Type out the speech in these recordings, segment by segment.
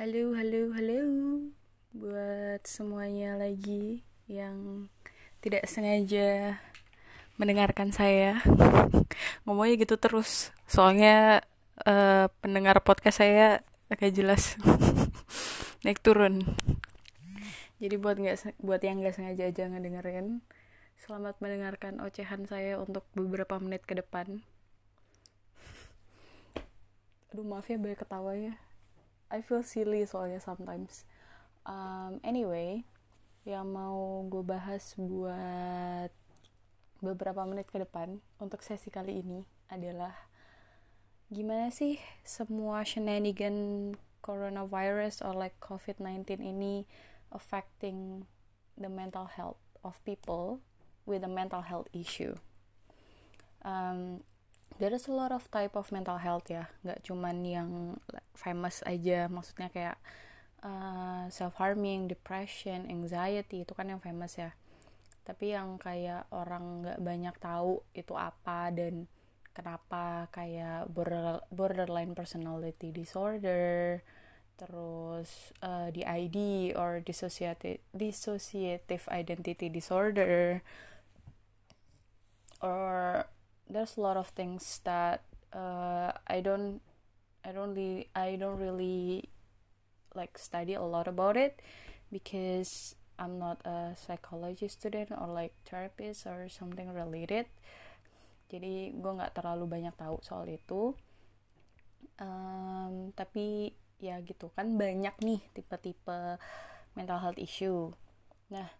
Halo, halo, halo buat semuanya lagi yang tidak sengaja mendengarkan saya ngomongnya gitu terus. Soalnya uh, pendengar podcast saya agak jelas naik turun. Jadi buat nggak buat yang nggak sengaja aja ngedengerin, selamat mendengarkan ocehan saya untuk beberapa menit ke depan. Aduh maaf ya banyak ketawa ya I feel silly soalnya sometimes um, anyway yang mau gue bahas buat beberapa menit ke depan untuk sesi kali ini adalah gimana sih semua shenanigan coronavirus or like COVID-19 ini affecting the mental health of people with a mental health issue. Um, there is a lot of type of mental health ya. Nggak cuman yang famous aja. Maksudnya kayak uh, self harming depression anxiety itu kan yang famous ya. Tapi yang kayak orang nggak banyak tahu itu apa dan kenapa kayak border, borderline personality disorder terus uh, DID or dissociative dissociative identity disorder or there's a lot of things that uh, I don't I don't really I don't really like study a lot about it because I'm not a psychology student or like therapist or something related. Jadi gue nggak terlalu banyak tahu soal itu. Um, tapi ya gitu kan banyak nih tipe-tipe mental health issue. Nah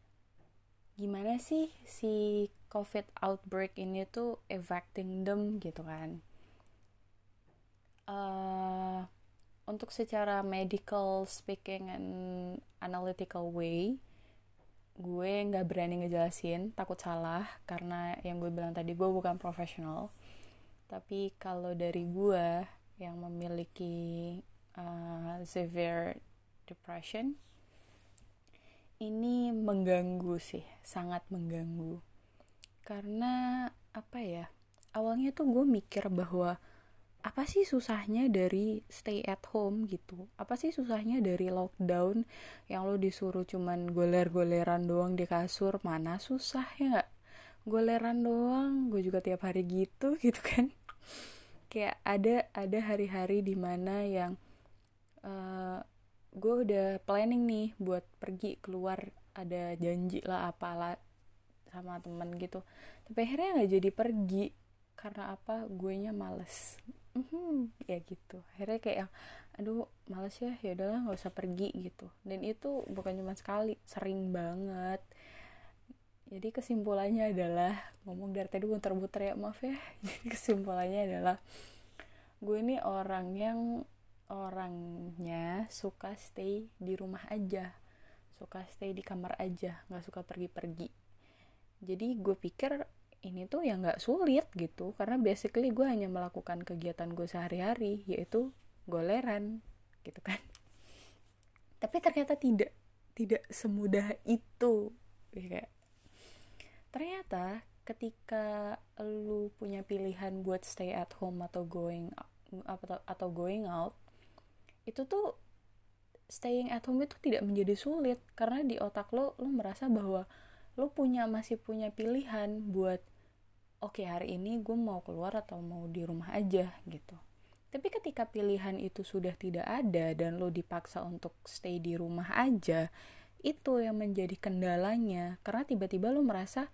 gimana sih si covid outbreak ini tuh affecting them gitu kan? Uh, untuk secara medical speaking and analytical way gue nggak berani ngejelasin takut salah karena yang gue bilang tadi gue bukan profesional. Tapi kalau dari gue yang memiliki uh, severe depression ini mengganggu sih sangat mengganggu. Karena apa ya awalnya tuh gue mikir bahwa apa sih susahnya dari stay at home gitu? Apa sih susahnya dari lockdown yang lo disuruh cuman goler-goleran doang di kasur? Mana susah ya nggak? Goleran doang gue juga tiap hari gitu gitu kan. Kayak ada ada hari-hari di mana yang uh, gue udah planning nih buat pergi keluar. Ada janji lah apalah sama temen gitu. Tapi akhirnya nggak jadi pergi. Karena apa? Gue nya males. Mm-hmm, ya gitu. Akhirnya kayak yang aduh males ya ya udahlah nggak usah pergi gitu. Dan itu bukan cuma sekali sering banget. Jadi kesimpulannya adalah ngomong dari tadi muter-muter ya maaf ya. Jadi kesimpulannya adalah gue ini orang yang orangnya suka stay di rumah aja suka stay di kamar aja nggak suka pergi-pergi. Jadi gue pikir ini tuh ya nggak sulit gitu karena basically gue hanya melakukan kegiatan gue sehari-hari yaitu goleran gitu kan. Tapi ternyata tidak tidak semudah itu. Ya ternyata ketika lu punya pilihan buat stay at home atau going atau going out itu tuh staying at home itu tidak menjadi sulit. Karena di otak lo lo merasa bahwa lo punya masih punya pilihan buat oke okay, hari ini gue mau keluar atau mau di rumah aja gitu. Tapi ketika pilihan itu sudah tidak ada dan lo dipaksa untuk stay di rumah aja itu yang menjadi kendalanya. Karena tiba-tiba lo merasa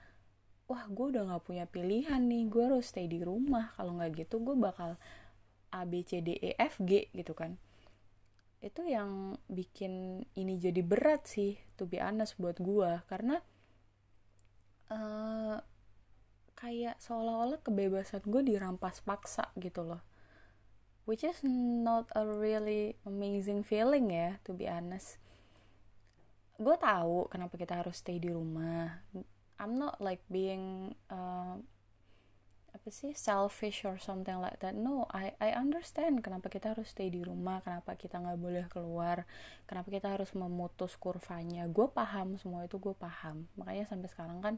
wah gue udah gak punya pilihan nih gue harus stay di rumah. Kalau nggak gitu gue bakal A B C D E F G gitu kan itu yang bikin ini jadi berat sih to be honest buat gue karena uh, kayak seolah-olah kebebasan gue dirampas paksa gitu loh. Which is not a really amazing feeling ya to be honest. Gue tahu kenapa kita harus stay di rumah. I'm not like being uh, apa sih selfish or something like that. No I I understand kenapa kita harus stay di rumah kenapa kita nggak boleh keluar kenapa kita harus memutus kurvanya. Gue paham semua itu gue paham. Makanya sampai sekarang kan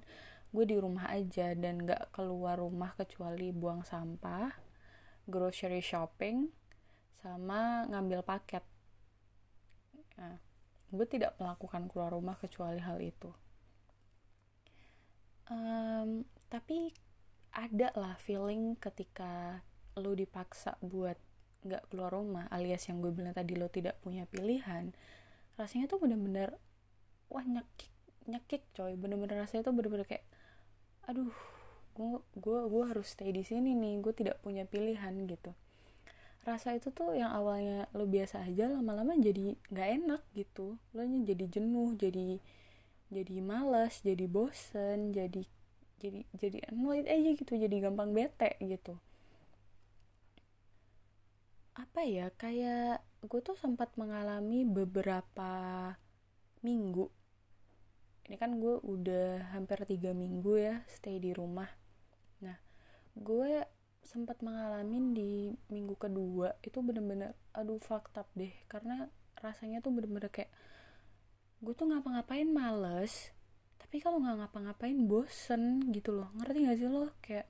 gue di rumah aja dan nggak keluar rumah kecuali buang sampah grocery shopping sama ngambil paket. Nah, gue tidak melakukan keluar rumah kecuali hal itu. Um, tapi ada lah feeling ketika lo dipaksa buat nggak keluar rumah alias yang gue bilang tadi lo tidak punya pilihan rasanya tuh bener-bener wah nyekik nyekik coy. Bener-bener rasanya tuh bener-bener kayak aduh gue gue gue harus stay di sini nih gue tidak punya pilihan gitu. Rasa itu tuh yang awalnya lo biasa aja lama-lama jadi nggak enak gitu. Lo jadi jenuh jadi jadi malas jadi bosen jadi jadi jadi annoyed aja gitu jadi gampang bete gitu. Apa ya kayak gue tuh sempat mengalami beberapa minggu. Ini kan gue udah hampir tiga minggu ya stay di rumah. Nah gue sempat mengalami di minggu kedua itu bener-bener aduh fucked up deh. Karena rasanya tuh bener-bener kayak gue tuh ngapa-ngapain males tapi kalau nggak ngapa-ngapain bosen gitu loh. Ngerti gak sih lo? Kayak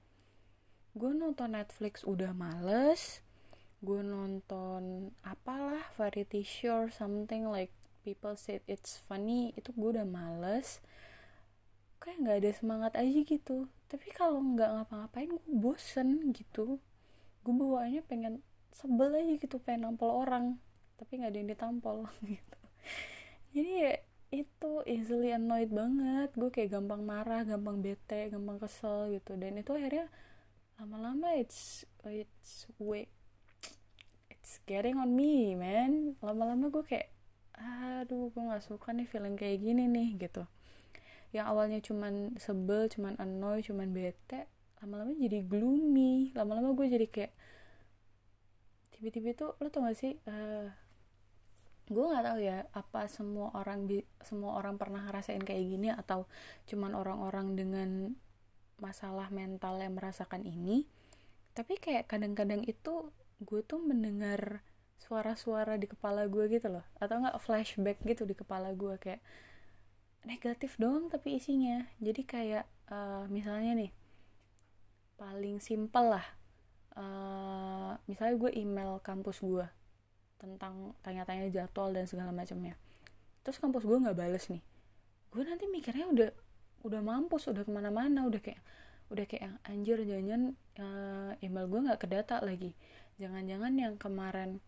gue nonton Netflix udah males gue nonton apalah variety show something like people said it's funny itu gue udah males. Kayak nggak ada semangat aja gitu. Tapi kalau nggak ngapa-ngapain gue bosen gitu. Gue bawaannya pengen sebel aja gitu pengen nampol orang. Tapi nggak ada yang ditampol gitu. Jadi ya itu easily annoyed banget. Gue kayak gampang marah gampang bete gampang kesel gitu. Dan itu akhirnya lama-lama it's it's way it's getting on me man. Lama-lama gue kayak aduh gue nggak suka nih feeling kayak gini nih gitu. Yang awalnya cuman sebel cuman annoy cuman bete lama-lama jadi gloomy. Lama-lama gue jadi kayak tiba-tiba tuh lo tau gak sih uh, gue nggak tahu ya apa semua orang semua orang pernah ngerasain kayak gini atau cuman orang-orang dengan masalah mental yang merasakan ini. Tapi kayak kadang-kadang itu gue tuh mendengar suara-suara di kepala gue gitu loh. Atau nggak flashback gitu di kepala gue kayak negatif doang tapi isinya. Jadi kayak uh, misalnya nih paling simpel lah uh, misalnya gue email kampus gue tentang tanya-tanya jadwal dan segala macamnya. Terus kampus gue nggak bales nih. Gue nanti mikirnya udah udah mampus udah ke mana-mana udah kayak udah kayak anjir jangan uh, email gue nggak kedata lagi. Jangan-jangan yang kemarin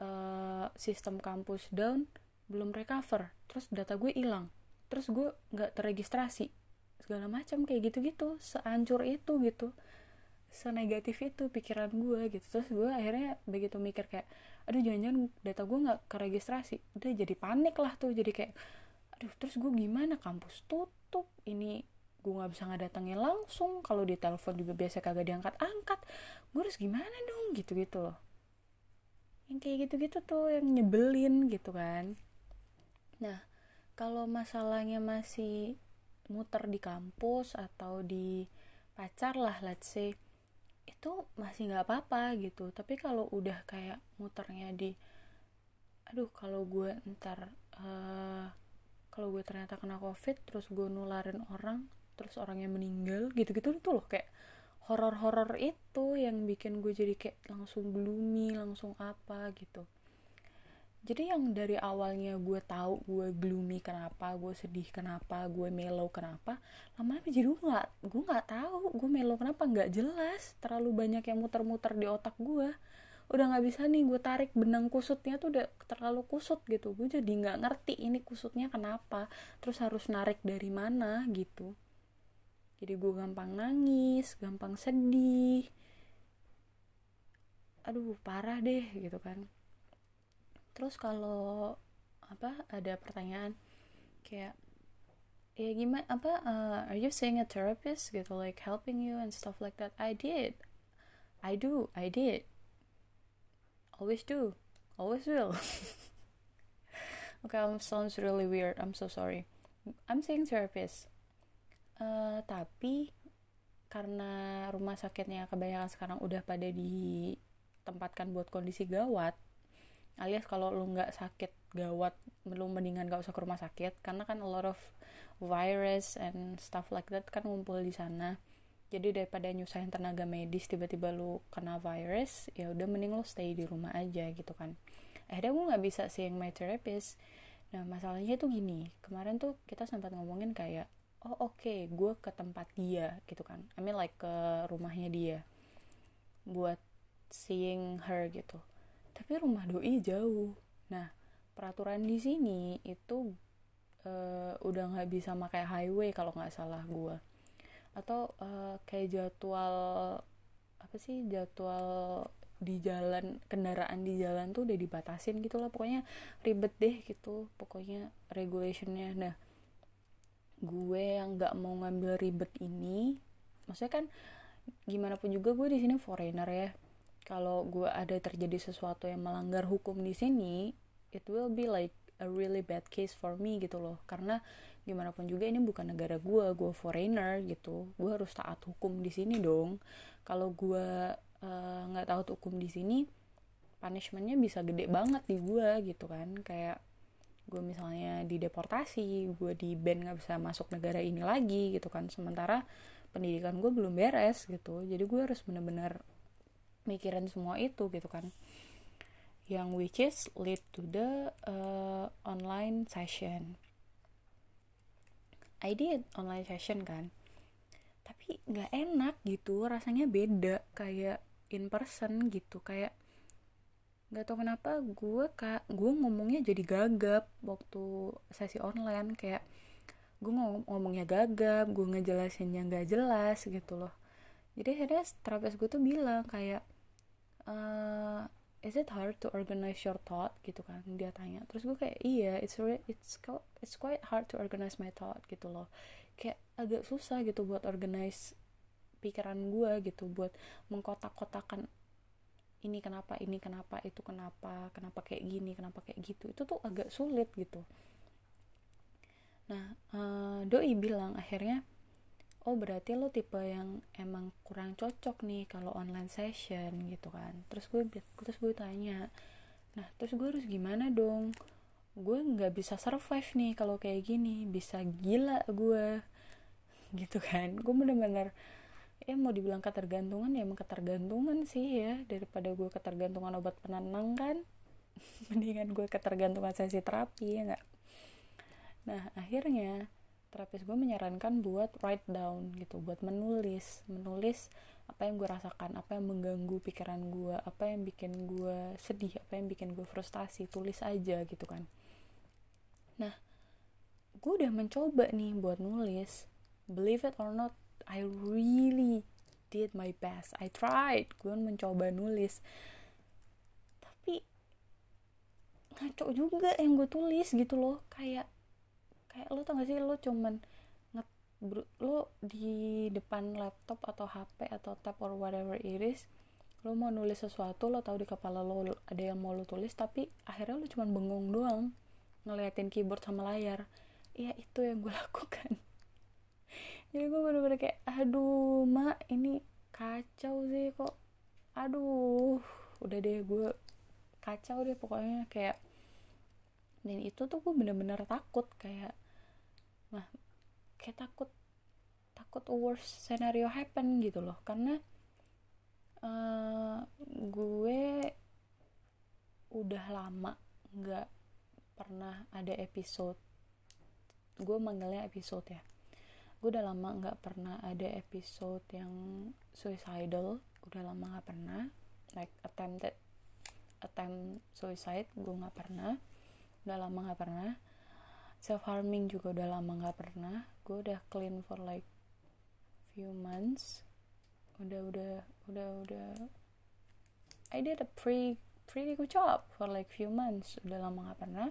uh, sistem kampus down belum recover. Terus data gue hilang. Terus gue nggak terregistrasi. Segala macam kayak gitu-gitu. Seancur itu gitu. Senegatif itu pikiran gue gitu. Terus gue akhirnya begitu mikir kayak aduh jangan-jangan data gue nggak keregistrasi. Udah jadi panik lah tuh jadi kayak aduh terus gue gimana? Kampus tutup. Ini gue nggak bisa ngedatengin langsung. Kalau di telepon juga biasa kagak diangkat angkat. Gue harus gimana dong? Gitu gitu loh. Yang kayak gitu gitu tuh yang nyebelin gitu kan. Nah kalau masalahnya masih muter di kampus atau di pacar lah let's say itu masih nggak apa-apa gitu. Tapi kalau udah kayak muternya di aduh kalau gue ntar uh, kalau gue ternyata kena covid terus gue nularin orang terus orangnya meninggal gitu-gitu tuh loh kayak horor-horor itu yang bikin gue jadi kayak langsung gloomy langsung apa gitu jadi yang dari awalnya gue tahu gue gloomy kenapa gue sedih kenapa gue mellow kenapa lama-lama jadi gue nggak gue nggak tahu gue mellow kenapa nggak jelas. Terlalu banyak yang muter-muter di otak gue. Udah nggak bisa nih gue tarik benang kusutnya tuh udah terlalu kusut gitu. Gue jadi nggak ngerti ini kusutnya kenapa terus harus narik dari mana gitu. Jadi gue gampang nangis gampang sedih. Aduh parah deh gitu kan terus kalau apa ada pertanyaan kayak ya gimana apa uh, are you seeing a therapist gitu like helping you and stuff like that? I did. I do. I did. Always do. Always will. Okay um, sounds really weird. I'm so sorry. I'm seeing therapist. Uh, tapi karena rumah sakitnya kebanyakan sekarang udah pada ditempatkan buat kondisi gawat alias kalau lu nggak sakit gawat lu mendingan gak usah ke rumah sakit karena kan a lot of virus and stuff like that kan ngumpul di sana. Jadi daripada nyusahin tenaga medis tiba-tiba lu kena virus ya udah mending lu stay di rumah aja gitu kan. Akhirnya gue nggak bisa seeing my therapist. Nah masalahnya itu gini kemarin tuh kita sempat ngomongin kayak oh oke okay, gue ke tempat dia gitu kan. I mean like ke rumahnya dia buat seeing her gitu tapi rumah doi jauh. Nah peraturan di sini itu uh, udah nggak bisa pakai highway kalau nggak salah gue atau uh, kayak jadwal apa sih jadwal di jalan kendaraan di jalan tuh udah dibatasin gitu lah. Pokoknya ribet deh gitu pokoknya regulationnya. Nah gue yang nggak mau ngambil ribet ini maksudnya kan gimana pun juga gue di sini foreigner ya kalau gue ada terjadi sesuatu yang melanggar hukum di sini it will be like a really bad case for me gitu loh. Karena gimana pun juga ini bukan negara gue gue foreigner gitu. Gue harus taat hukum di sini dong. Kalau gue eh, nggak uh, taat hukum di sini punishmentnya bisa gede banget di gue gitu kan. Kayak gue misalnya dideportasi gue di ban nggak bisa masuk negara ini lagi gitu kan. Sementara pendidikan gue belum beres gitu. Jadi gue harus bener-bener mikirin semua itu gitu kan. Yang which is lead to the uh, online session. I did online session kan. Tapi nggak enak gitu rasanya beda kayak in person gitu. Kayak nggak tau kenapa gue kak gue ngomongnya jadi gagap waktu sesi online. Kayak gue ngom ngomongnya gagap gue ngejelasinnya nggak jelas gitu loh. Jadi akhirnya terapis gue tuh bilang kayak uh, is it hard to organize your thought? Gitu kan dia tanya. Terus gue kayak iya it's really, it's it's quite hard to organize my thought gitu loh. Kayak agak susah gitu buat organize pikiran gue gitu buat mengkotak-kotakan ini kenapa ini kenapa itu kenapa kenapa kayak gini kenapa kayak gitu. Itu tuh agak sulit gitu. Nah uh, doi bilang akhirnya oh berarti lo tipe yang emang kurang cocok nih kalau online session gitu kan. Terus gue terus gue tanya nah terus gue harus gimana dong? Gue nggak bisa survive nih kalau kayak gini bisa gila gue. Gitu kan. Gue bener-bener ya mau dibilang ketergantungan ya emang ketergantungan sih ya daripada gue ketergantungan obat penenang kan. Mendingan gue ketergantungan sesi terapi ya nggak? Nah akhirnya terapis gue menyarankan buat write down gitu buat menulis menulis apa yang gue rasakan apa yang mengganggu pikiran gue apa yang bikin gue sedih apa yang bikin gue frustasi tulis aja gitu kan. Nah gue udah mencoba nih buat nulis believe it or not I really did my best I tried gue mencoba nulis. Tapi ngaco juga yang gue tulis gitu loh kayak kayak lo tau gak sih lo cuman nge lo di depan laptop atau HP atau tab or whatever it is lo mau nulis sesuatu lo tahu di kepala lo ada yang mau lo tulis tapi akhirnya lo cuman bengong doang ngeliatin keyboard sama layar. Iya itu yang gue lakukan. Jadi gue bener-bener kayak aduh mak ini kacau sih kok. Aduh udah deh gue kacau deh pokoknya kayak dan itu tuh gue bener-bener takut kayak nah kayak takut takut worst scenario happen gitu loh. Karena uh, gue udah lama nggak pernah ada episode gue manggilnya episode ya. Gue udah lama nggak pernah ada episode yang suicidal udah lama nggak pernah. Like attempted attempt suicide gue nggak pernah. Udah lama nggak pernah self harming juga udah lama nggak pernah. Gue udah clean for like few months. Udah udah udah udah. I did a pretty pretty good job for like few months. Udah lama nggak pernah.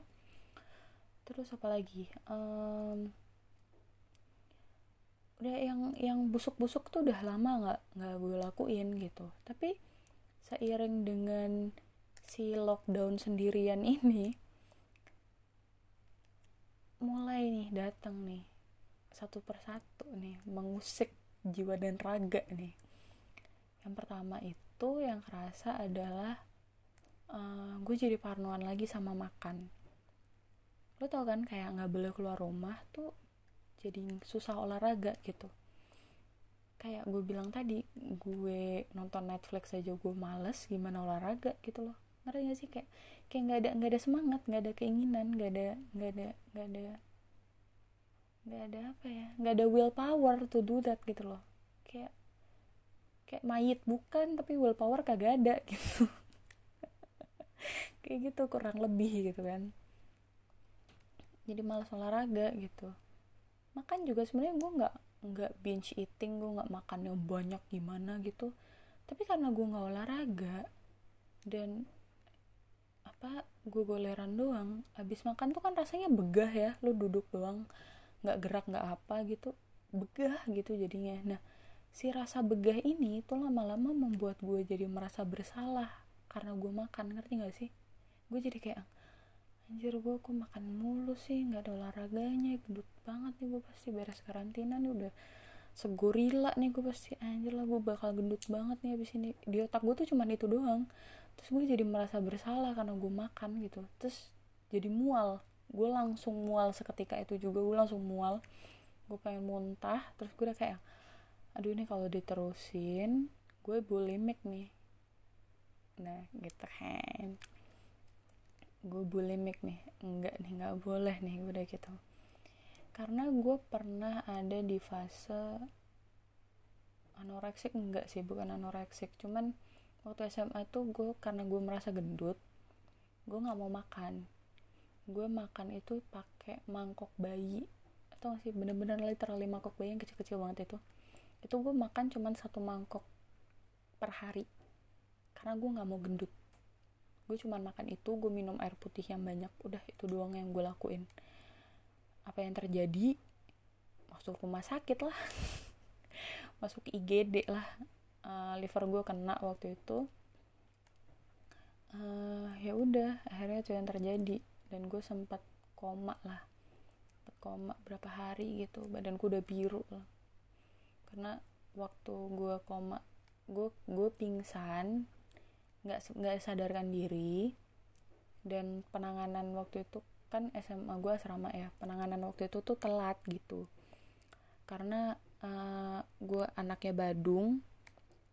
Terus apa lagi? Um, udah yang yang busuk-busuk tuh udah lama nggak nggak gue lakuin gitu. Tapi seiring dengan si lockdown sendirian ini mulai nih datang nih satu persatu nih mengusik jiwa dan raga nih. Yang pertama itu yang kerasa adalah uh, gue jadi parnoan lagi sama makan. Lo tau kan kayak nggak boleh keluar rumah tuh jadi susah olahraga gitu. Kayak gue bilang tadi gue nonton Netflix aja gue males gimana olahraga gitu loh ngerti gak sih? Kayak kayak nggak ada nggak ada semangat nggak ada keinginan nggak ada nggak ada nggak ada nggak ada apa ya? Nggak ada willpower to do that gitu loh. Kayak kayak mayit bukan tapi willpower kagak ada gitu. Kayak gitu kurang lebih gitu kan. Jadi malas olahraga gitu. Makan juga sebenarnya gue nggak nggak binge eating gue nggak makan banyak gimana gitu. Tapi karena gue nggak olahraga dan apa gue goleran doang? Abis makan tuh kan rasanya begah ya lu duduk doang nggak gerak nggak apa gitu begah gitu jadinya. Nah si rasa begah ini tuh lama-lama membuat gue jadi merasa bersalah karena gue makan ngerti gak sih? Gue jadi kayak anjir gue kok makan mulu sih nggak ada olahraganya gendut banget nih gue pasti beres karantina nih udah segorila nih gue pasti anjir lah gue bakal gendut banget nih abis ini. Di otak gue tuh cuman itu doang terus gue jadi merasa bersalah karena gue makan gitu. Terus jadi mual. Gue langsung mual seketika itu juga gue langsung mual. Gue pengen muntah terus gue udah kayak aduh ini kalau diterusin gue bulimik nih. Nah gitu kan. Gue bulimik nih enggak nih nggak boleh nih udah gitu. Karena gue pernah ada di fase anoreksik enggak sih bukan anoreksik cuman waktu SMA tuh gue karena gue merasa gendut gue nggak mau makan. Gue makan itu pakai mangkok bayi. Atau sih? Bener-bener literally mangkok bayi yang kecil-kecil banget itu. Itu gue makan cuman satu mangkok per hari. Karena gue nggak mau gendut. Gue cuma makan itu gue minum air putih yang banyak. Udah itu doang yang gue lakuin. Apa yang terjadi? Masuk rumah sakit lah. Masuk IGD lah uh, liver gue kena waktu itu. Uh, ya udah akhirnya itu yang terjadi. Dan gue sempat koma lah. Sempat koma berapa hari gitu. Badanku udah biru lah. Karena waktu gue koma gue gue pingsan nggak nggak sadarkan diri. Dan penanganan waktu itu kan SMA gue asrama ya. Penanganan waktu itu tuh telat gitu. Karena uh, gue anaknya Badung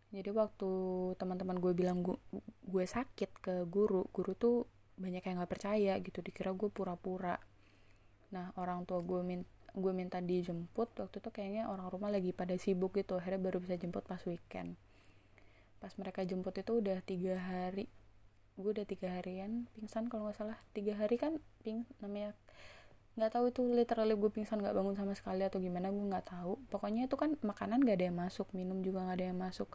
jadi waktu teman-teman gue bilang gue, gue sakit ke guru guru tuh banyak yang nggak percaya gitu dikira gue pura-pura. Nah orang tua gue minta gue minta dijemput waktu itu kayaknya orang rumah lagi pada sibuk gitu akhirnya baru bisa jemput pas weekend. Pas mereka jemput itu udah tiga hari gue udah tiga harian pingsan kalau nggak salah. Tiga hari kan ping namanya nggak tahu itu literally gue pingsan nggak bangun sama sekali atau gimana gue nggak tahu. Pokoknya itu kan makanan gak ada yang masuk minum juga nggak ada yang masuk.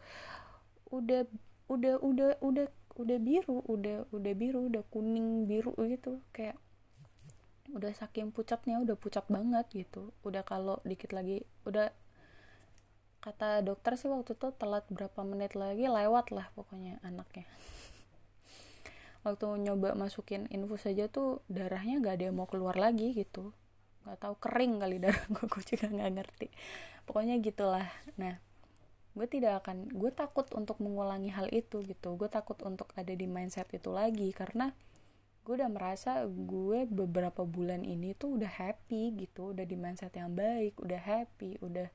Udah udah udah udah udah biru udah udah biru udah kuning biru gitu. Kayak udah saking pucatnya udah pucat banget gitu. Udah kalau dikit lagi udah kata dokter sih waktu itu telat berapa menit lagi lewat lah pokoknya anaknya waktu nyoba masukin infus saja tuh darahnya gak ada yang mau keluar lagi gitu. Nggak tahu kering kali darah gue gue juga nggak ngerti. Pokoknya gitulah. Nah gue tidak akan gue takut untuk mengulangi hal itu gitu. Gue takut untuk ada di mindset itu lagi karena gue udah merasa gue beberapa bulan ini tuh udah happy gitu udah di mindset yang baik udah happy udah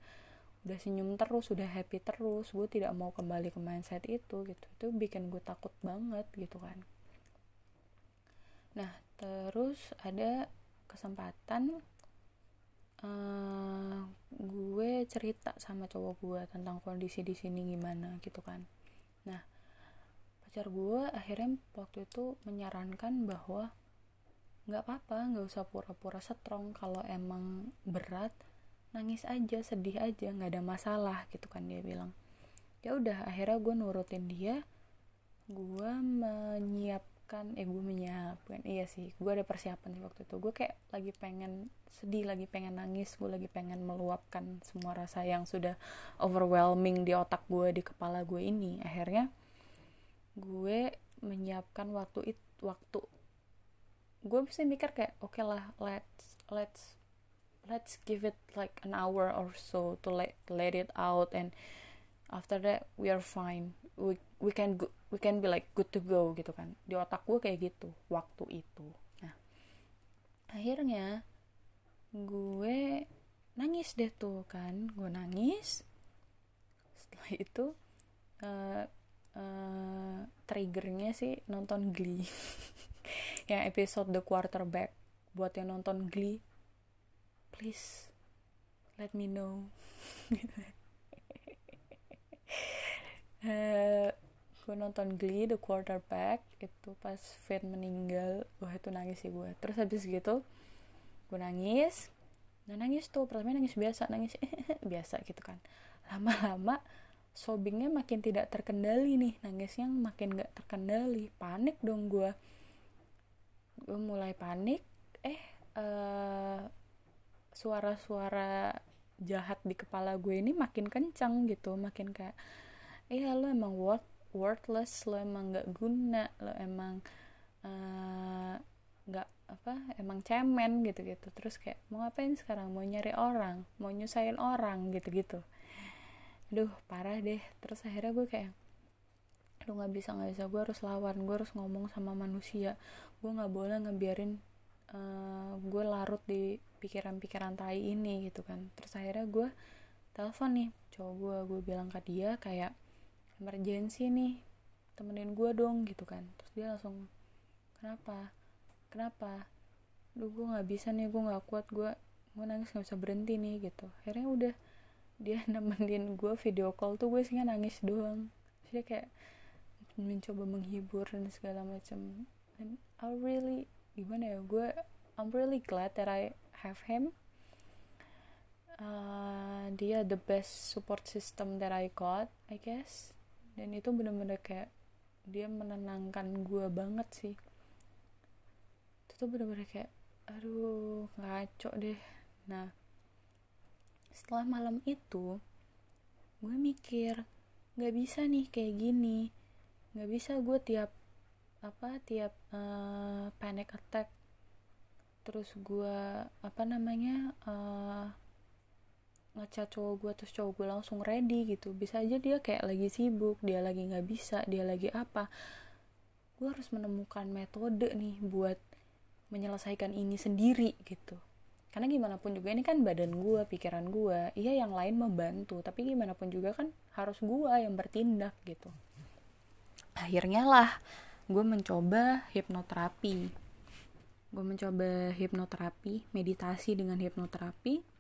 udah senyum terus udah happy terus. Gue tidak mau kembali ke mindset itu gitu. Itu bikin gue takut banget gitu kan nah terus ada kesempatan uh, gue cerita sama cowok gue tentang kondisi di sini gimana gitu kan. Nah pacar gue akhirnya waktu itu menyarankan bahwa nggak apa-apa nggak usah pura-pura strong kalau emang berat nangis aja sedih aja nggak ada masalah gitu kan dia bilang. Ya udah akhirnya gue nurutin dia gue menyiapkan eh gue menyiapkan. Iya sih gue ada persiapan sih waktu itu. Gue kayak lagi pengen sedih lagi pengen nangis gue lagi pengen meluapkan semua rasa yang sudah overwhelming di otak gue di kepala gue ini. Akhirnya gue menyiapkan waktu itu waktu. Gue bisa mikir kayak oke okay lah let's let's let's give it like an hour or so to let let it out and after that we are fine. We we can go, we can be like good to go gitu kan. Di otak gue kayak gitu waktu itu. Nah akhirnya gue nangis deh tuh kan. Gue nangis. Setelah itu uh, uh, triggernya sih nonton Glee. Yang episode The Quarterback. Buat yang nonton Glee please let me know. Uh, gue nonton Glee The Quarterback itu pas Finn meninggal wah itu nangis sih gue. Terus habis gitu gue nangis nah nangis tuh pertama nangis biasa nangis biasa gitu kan. Lama-lama sobingnya makin tidak terkendali nih nangisnya makin gak terkendali panik dong gue. Gue mulai panik eh uh, suara-suara jahat di kepala gue ini makin kencang gitu makin kayak iya lo emang worth worthless lo emang nggak guna lo emang eh, nggak uh, apa emang cemen gitu gitu terus kayak mau ngapain sekarang? Mau nyari orang mau nyusahin orang gitu gitu duh parah deh. Terus akhirnya gue kayak lu nggak bisa nggak bisa. Gue harus lawan gue harus ngomong sama manusia. Gue nggak boleh ngebiarin uh, gue larut di pikiran-pikiran tai ini gitu kan. Terus akhirnya gue telepon nih cowok gue. Gue bilang ke dia kayak emergency nih temenin gue dong gitu kan. Terus dia langsung kenapa? Kenapa? Lu gue nggak bisa nih gue nggak kuat gue gue nangis nggak bisa berhenti nih gitu. Akhirnya udah dia nemenin gue video call tuh gue sih nangis doang. Jadi kayak mencoba menghibur dan segala macam and I really gimana ya gue I'm really glad that I have him. Uh, dia the best support system that I got I guess dan itu bener-bener kayak dia menenangkan gue banget sih. Itu tuh bener-bener kayak aduh ngaco deh. Nah setelah malam itu gue mikir nggak bisa nih kayak gini. Nggak bisa gue tiap apa tiap uh, panic attack. Terus gue apa namanya uh, ngechat cowok gue terus cowok gue langsung ready gitu. Bisa aja dia kayak lagi sibuk dia lagi nggak bisa dia lagi apa. Gue harus menemukan metode nih buat menyelesaikan ini sendiri gitu. Karena gimana pun juga ini kan badan gue pikiran gue iya yang lain membantu tapi gimana pun juga kan harus gue yang bertindak gitu. Akhirnya lah gue mencoba hipnoterapi. Gue mencoba hipnoterapi meditasi dengan hipnoterapi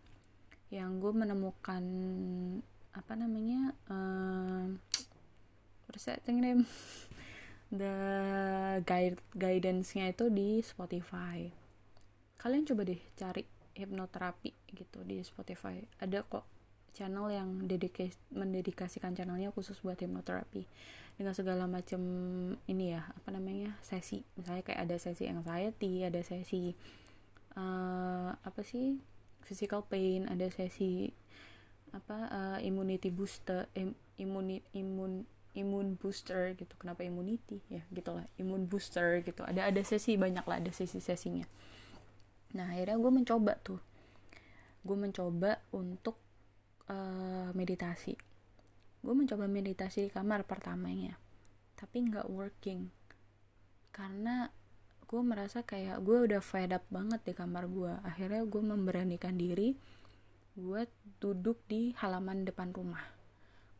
yang gue menemukan apa namanya uh, setting name? The guide guidance-nya itu di Spotify. Kalian coba deh cari hipnoterapi gitu di Spotify. Ada kok channel yang dedikas mendedikasikan channelnya khusus buat hipnoterapi. Dengan segala macam ini ya apa namanya sesi. Misalnya kayak ada sesi anxiety ada sesi uh, apa sih physical pain ada sesi apa uh, immunity booster im, imun imun imun booster gitu. Kenapa immunity? Ya gitulah. Imun booster gitu. Ada ada sesi banyak lah ada sesi sesinya nah akhirnya gue mencoba tuh. Gue mencoba untuk uh, meditasi. Gue mencoba meditasi di kamar pertamanya tapi nggak working. Karena gue merasa kayak gue udah fed up banget di kamar gue. Akhirnya gue memberanikan diri gue duduk di halaman depan rumah.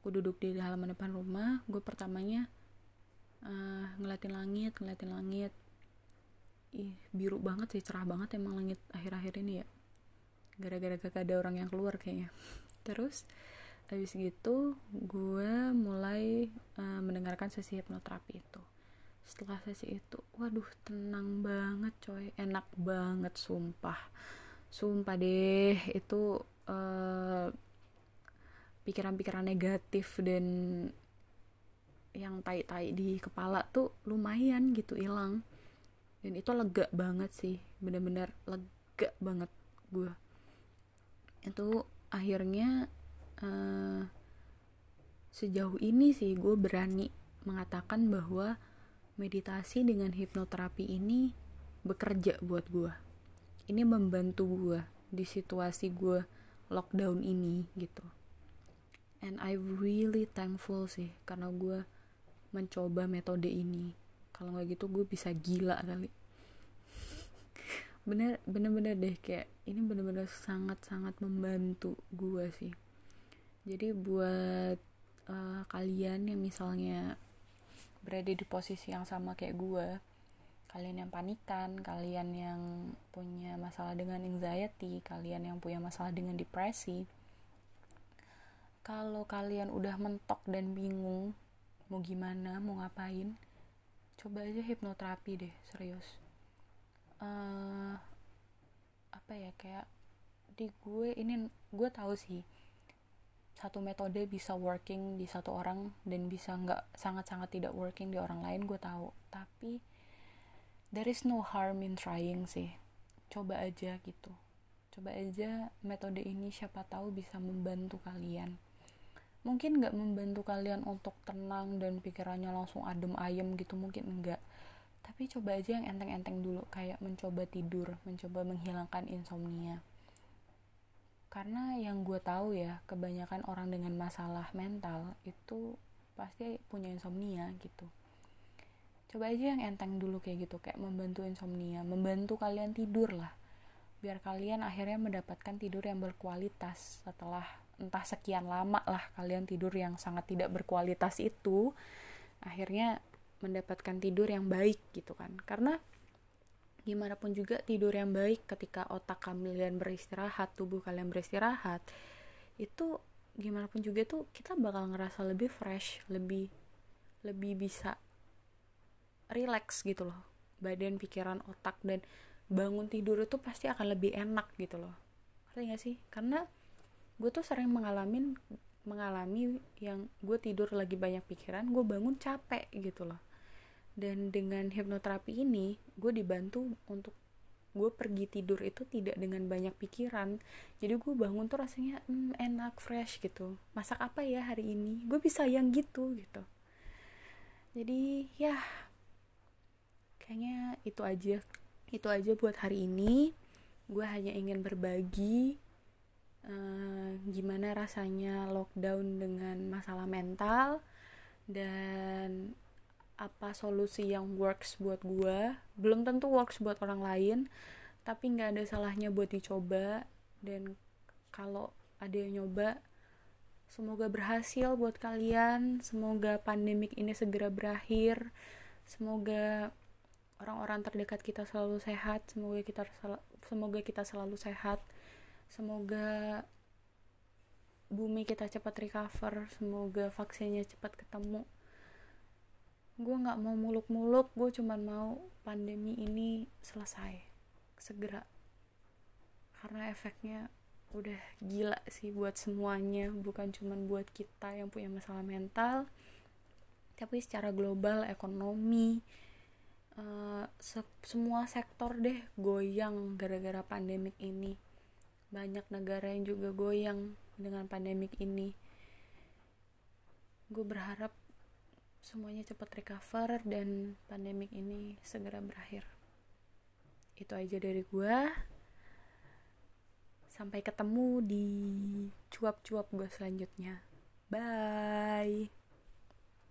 Gue duduk di halaman depan rumah gue pertamanya uh, ngeliatin langit ngeliatin langit. Ih biru banget sih cerah banget emang langit akhir-akhir ini ya. Gara-gara gak ada orang yang keluar kayaknya. Terus habis gitu gue mulai uh, mendengarkan sesi hipnoterapi itu setelah sesi itu waduh tenang banget coy. Enak banget sumpah. Sumpah deh itu pikiran pikiran-pikiran negatif dan yang tai-tai di kepala tuh lumayan gitu hilang. Dan itu lega banget sih bener-bener lega banget gue itu akhirnya uh, sejauh ini sih gue berani mengatakan bahwa meditasi dengan hipnoterapi ini bekerja buat gue ini membantu gue di situasi gue lockdown ini gitu. And I really thankful sih karena gue mencoba metode ini. Kalau nggak gitu gue bisa gila kali. Bener bener bener deh kayak ini bener bener sangat sangat membantu gue sih. Jadi buat uh, kalian yang misalnya berada di posisi yang sama kayak gue kalian yang panikan kalian yang punya masalah dengan anxiety kalian yang punya masalah dengan depresi. Kalau kalian udah mentok dan bingung mau gimana mau ngapain coba aja hipnoterapi deh serius. Uh, apa ya kayak di gue ini gue tahu sih satu metode bisa working di satu orang dan bisa nggak sangat-sangat tidak working di orang lain gue tahu. Tapi there is no harm in trying sih. Coba aja gitu. Coba aja metode ini siapa tahu bisa membantu kalian. Mungkin nggak membantu kalian untuk tenang dan pikirannya langsung adem ayem gitu mungkin enggak tapi coba aja yang enteng-enteng dulu kayak mencoba tidur mencoba menghilangkan insomnia karena yang gue tahu ya kebanyakan orang dengan masalah mental itu pasti punya insomnia gitu. Coba aja yang enteng dulu kayak gitu kayak membantu insomnia membantu kalian tidur lah. Biar kalian akhirnya mendapatkan tidur yang berkualitas setelah entah sekian lama lah kalian tidur yang sangat tidak berkualitas itu akhirnya mendapatkan tidur yang baik gitu kan. Karena gimana pun juga tidur yang baik ketika otak kalian beristirahat tubuh kalian beristirahat itu gimana pun juga tuh kita bakal ngerasa lebih fresh lebih lebih bisa relax gitu loh. Badan pikiran otak dan bangun tidur itu pasti akan lebih enak gitu loh. Ngerti gak sih? Karena gue tuh sering mengalami mengalami yang gue tidur lagi banyak pikiran gue bangun capek gitu loh dan dengan hipnoterapi ini gue dibantu untuk gue pergi tidur itu tidak dengan banyak pikiran. Jadi gue bangun tuh rasanya hmm, enak fresh gitu. Masak apa ya hari ini? Gue bisa yang gitu gitu. Jadi ya kayaknya itu aja. Itu aja buat hari ini. Gue hanya ingin berbagi uh, gimana rasanya lockdown dengan masalah mental. Dan apa solusi yang works buat gue belum tentu works buat orang lain tapi nggak ada salahnya buat dicoba. Dan kalau ada yang nyoba semoga berhasil buat kalian. Semoga pandemik ini segera berakhir. Semoga orang-orang terdekat kita selalu sehat. Semoga kita semoga kita selalu sehat. Semoga bumi kita cepat recover. Semoga vaksinnya cepat ketemu gue nggak mau muluk-muluk gue cuma mau pandemi ini selesai segera. Karena efeknya udah gila sih buat semuanya bukan cuma buat kita yang punya masalah mental tapi secara global ekonomi uh, se semua sektor deh goyang gara-gara pandemik ini. Banyak negara yang juga goyang dengan pandemik ini. Gue berharap semuanya cepat recover dan pandemik ini segera berakhir. Itu aja dari gue sampai ketemu di cuap-cuap gue selanjutnya. Bye